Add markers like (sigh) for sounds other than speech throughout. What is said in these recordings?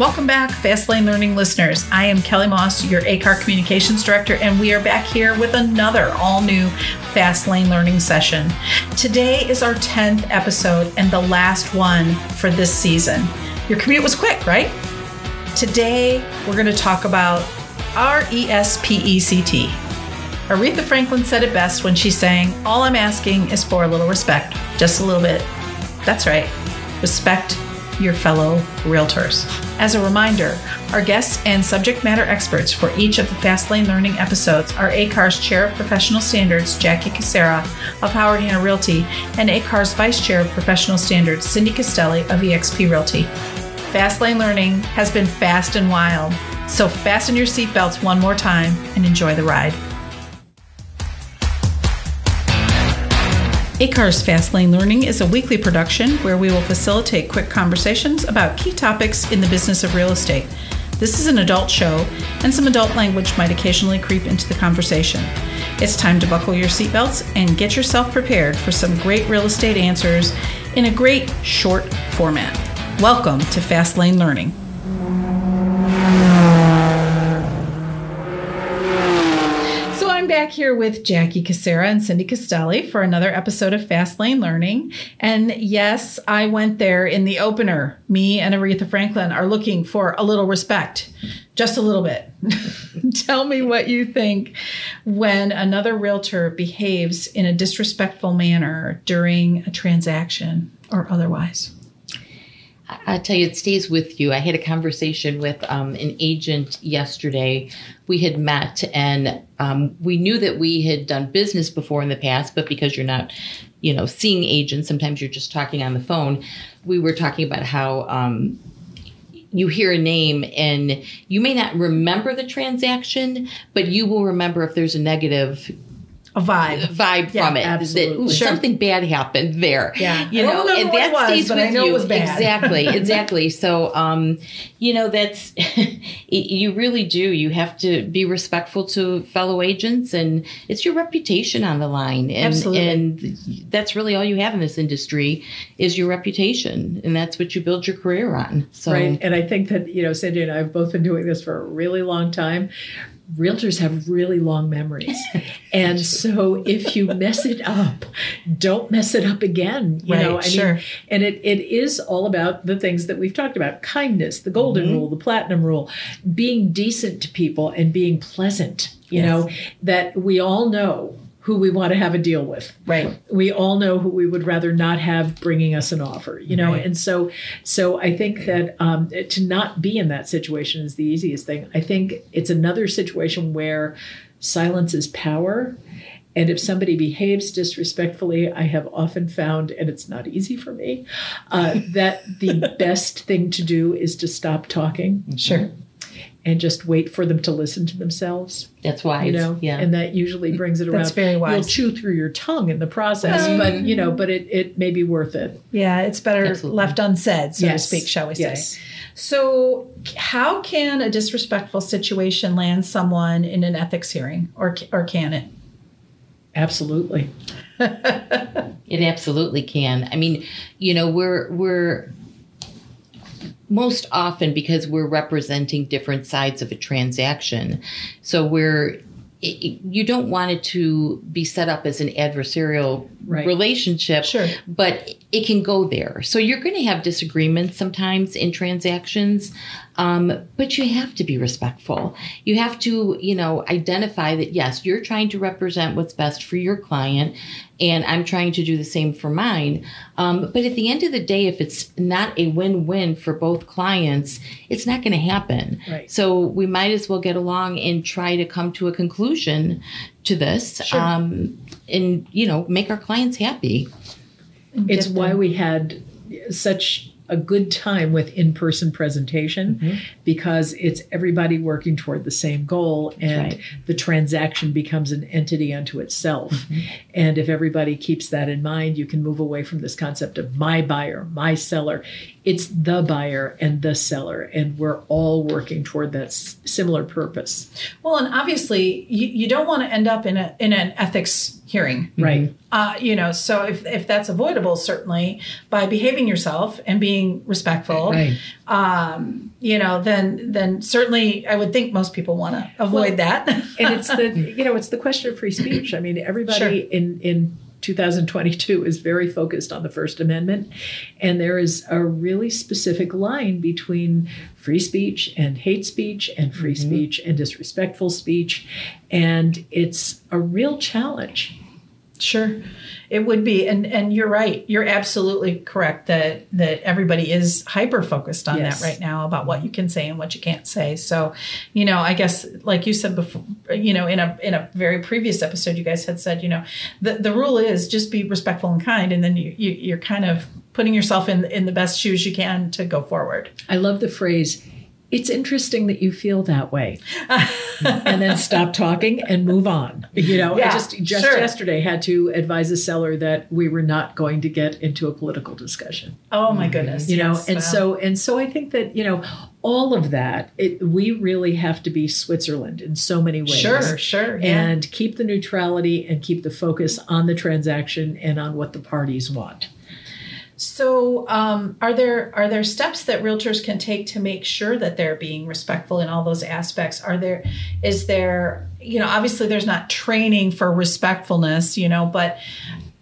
Welcome back, Fastlane Learning listeners. I am Kelly Moss, your ACAR Communications Director, and we are back here with another all new Fastlane Learning session. Today is our 10th episode and the last one for this season. Your commute was quick, right? Today, we're going to talk about R E S P E C T. Aretha Franklin said it best when she sang, All I'm asking is for a little respect, just a little bit. That's right, respect your fellow realtors. As a reminder, our guests and subject matter experts for each of the Fastlane Learning episodes are ACAR's Chair of Professional Standards, Jackie Casera of Howard Hanna Realty, and ACAR's Vice Chair of Professional Standards, Cindy Castelli of eXp Realty. Fastlane Learning has been fast and wild, so fasten your seatbelts one more time and enjoy the ride. ACAR's Fastlane Learning is a weekly production where we will facilitate quick conversations about key topics in the business of real estate. This is an adult show, and some adult language might occasionally creep into the conversation. It's time to buckle your seatbelts and get yourself prepared for some great real estate answers in a great short format. Welcome to Fastlane Learning. Back here with Jackie Casera and Cindy Castelli for another episode of Fastlane Learning. And yes, I went there in the opener. Me and Aretha Franklin are looking for a little respect, just a little bit. (laughs) Tell me what you think when another realtor behaves in a disrespectful manner during a transaction or otherwise. I tell you, it stays with you. I had a conversation with um, an agent yesterday. We had met and um, we knew that we had done business before in the past, but because you're not, you know, seeing agents, sometimes you're just talking on the phone. We were talking about how um, you hear a name and you may not remember the transaction, but you will remember if there's a negative a vibe. Vibe yeah, from it. Absolutely. that sure. something bad happened there. Yeah. You know, and that was, stays with you. exactly (laughs) exactly. So um you know that's (laughs) you really do. You have to be respectful to fellow agents and it's your reputation on the line. And absolutely. and that's really all you have in this industry is your reputation and that's what you build your career on. So right and i think that you know cindy and i have both been doing this for a really long time realtors have really long memories. and (laughs) so if you mess it up, don't mess it up again. You right, know, I sure. mean, and it, it is all about the things that we've talked about kindness, the golden mm-hmm. rule, the platinum rule, being decent to people and being pleasant. You yes. know, that we all know who we want to have a deal with. Right. We all know who we would rather not have bringing us an offer, you know, right. and so so I think that um, to not be in that situation is the easiest thing. I think it's another situation where silence is power. And if somebody behaves disrespectfully, I have often found, and it's not easy for me, uh, that the (laughs) best thing to do is to stop talking. Sure and just wait for them to listen to themselves. That's wise. You know, yeah. And that usually brings it around. That's very wise. You'll chew through your tongue in the process, um, but you know, but it, it may be worth it. Yeah, it's better Absolutely. left unsaid, so yes. to speak, shall we say. Yes. So, how can a disrespectful situation land someone in an ethics hearing, or or can it? Absolutely. (laughs) it absolutely can. I mean, you know, we're we're most often because we're representing different sides of a transaction. So we're it, you don't want it to be set up as an adversarial right. relationship, sure. but it can go there. So you're going to have disagreements sometimes in transactions, um, but you have to be respectful. You have to, you know, identify that yes, you're trying to represent what's best for your client, and I'm trying to do the same for mine. Um, but at the end of the day, if it's not a win-win for both clients, it's not going to happen. Right. So we might as well get along and try to come to a conclusion to this, sure. um, and you know, make our clients happy. It's why we had such a good time with in-person presentation mm-hmm. because it's everybody working toward the same goal and right. the transaction becomes an entity unto itself mm-hmm. and if everybody keeps that in mind you can move away from this concept of my buyer my seller it's the buyer and the seller, and we're all working toward that s- similar purpose. Well, and obviously, you, you don't want to end up in a in an ethics hearing, Right. uh, you know. So if if that's avoidable, certainly by behaving yourself and being respectful, Right. um, you know, then then certainly I would think most people want to avoid Well, that. and it's the (laughs) you know it's the question of free speech. I mean, everybody Sure. in in 2022 is very focused on the First Amendment, and there is a really specific line between free speech and hate speech, and free mm-hmm. speech and disrespectful speech, and it's a real challenge. Sure, it would be, and and you're right. You're absolutely correct that that everybody is hyper focused on Yes. that right now about what you can say and what you can't say. So, you know, I guess like you said before, you know, in a in a very previous episode, you guys had said, you know, the the rule is just be respectful and kind, and then you, you you're kind of putting yourself in in the best shoes you can to go forward. I love the phrase. It's interesting that you feel that way, and then stop talking and move on. You know, Yeah, I just just sure. yesterday had to advise a seller that we were not going to get into a political discussion. Oh my mm-hmm. goodness, you know and wow. so and so i think that you know all of that it, we really have to be switzerland in so many ways sure, sure, yeah. and keep the neutrality and keep the focus on the transaction and on what the parties want So, um, are there are there steps that realtors can take to make sure that they're being respectful in all those aspects? Are there is there you know obviously there's not training for respectfulness, you know, but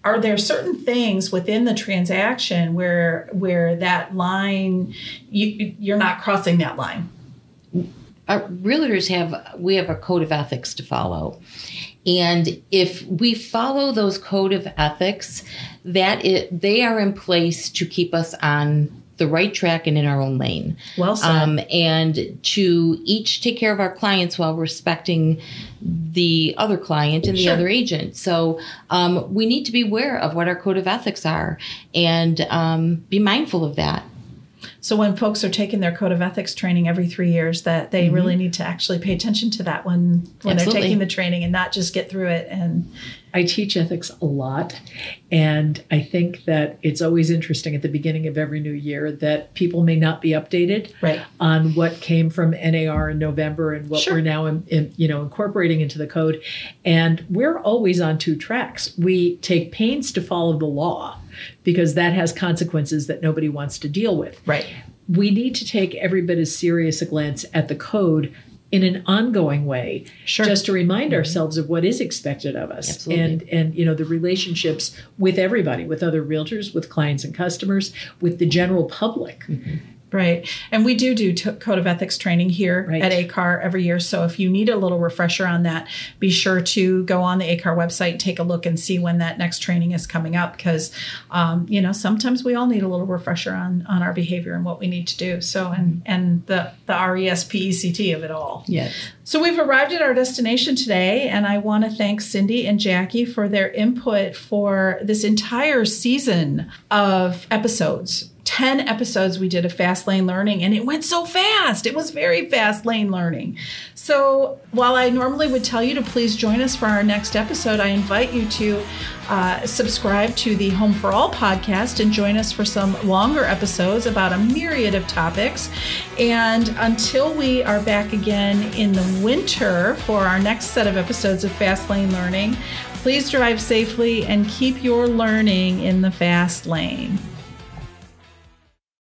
are there certain things within the transaction where where that line you you're not crossing that line? Our realtors have we have a code of ethics to follow and if we follow those code of ethics that it, they are in place to keep us on the right track and in our own lane Well said. um, and to each take care of our clients while respecting the other client and the other agent. So um, we need to be aware of what our code of ethics are and um, be mindful of that. So when folks are taking their code of ethics training every three years, that they really need to actually pay attention to that when when Mm-hmm. Absolutely. they're taking the training and not just get through it and I teach ethics a lot, and I think that it's always interesting at the beginning of every new year that people may not be updated right. on what came from NAR in November and what Sure. we're now in, in, you know incorporating into the code. And we're always on two tracks. We take pains to follow the law because that has consequences that nobody wants to deal with. Right. We need to take every bit as serious a glance at the code in an ongoing way Sure. just to remind mm-hmm. ourselves of what is expected of us Absolutely. and and you know the relationships with everybody with other realtors with clients and customers with the general public mm-hmm. Right. And we do do t- code of ethics training here Right. at ACAR every year. So if you need a little refresher on that, be sure to go on the ACAR website, take a look and see when that next training is coming up. Because, um, you know, sometimes we all need a little refresher on, on our behavior and what we need to do. So, and, and the, the E RESPECT of it all. Yes. So we've arrived at our destination today, and I want to thank Cindy and Jackie for their input for this entire season of episodes. 10 episodes we did of Fast Lane Learning, and it went so fast. It was very fast lane learning. So while I normally would tell you to please join us for our next episode, I invite you to uh, subscribe to the Home for All podcast and join us for some longer episodes about a myriad of topics. And until we are back again in the winter for our next set of episodes of Fast Lane Learning, please drive safely and keep your learning in the fast lane.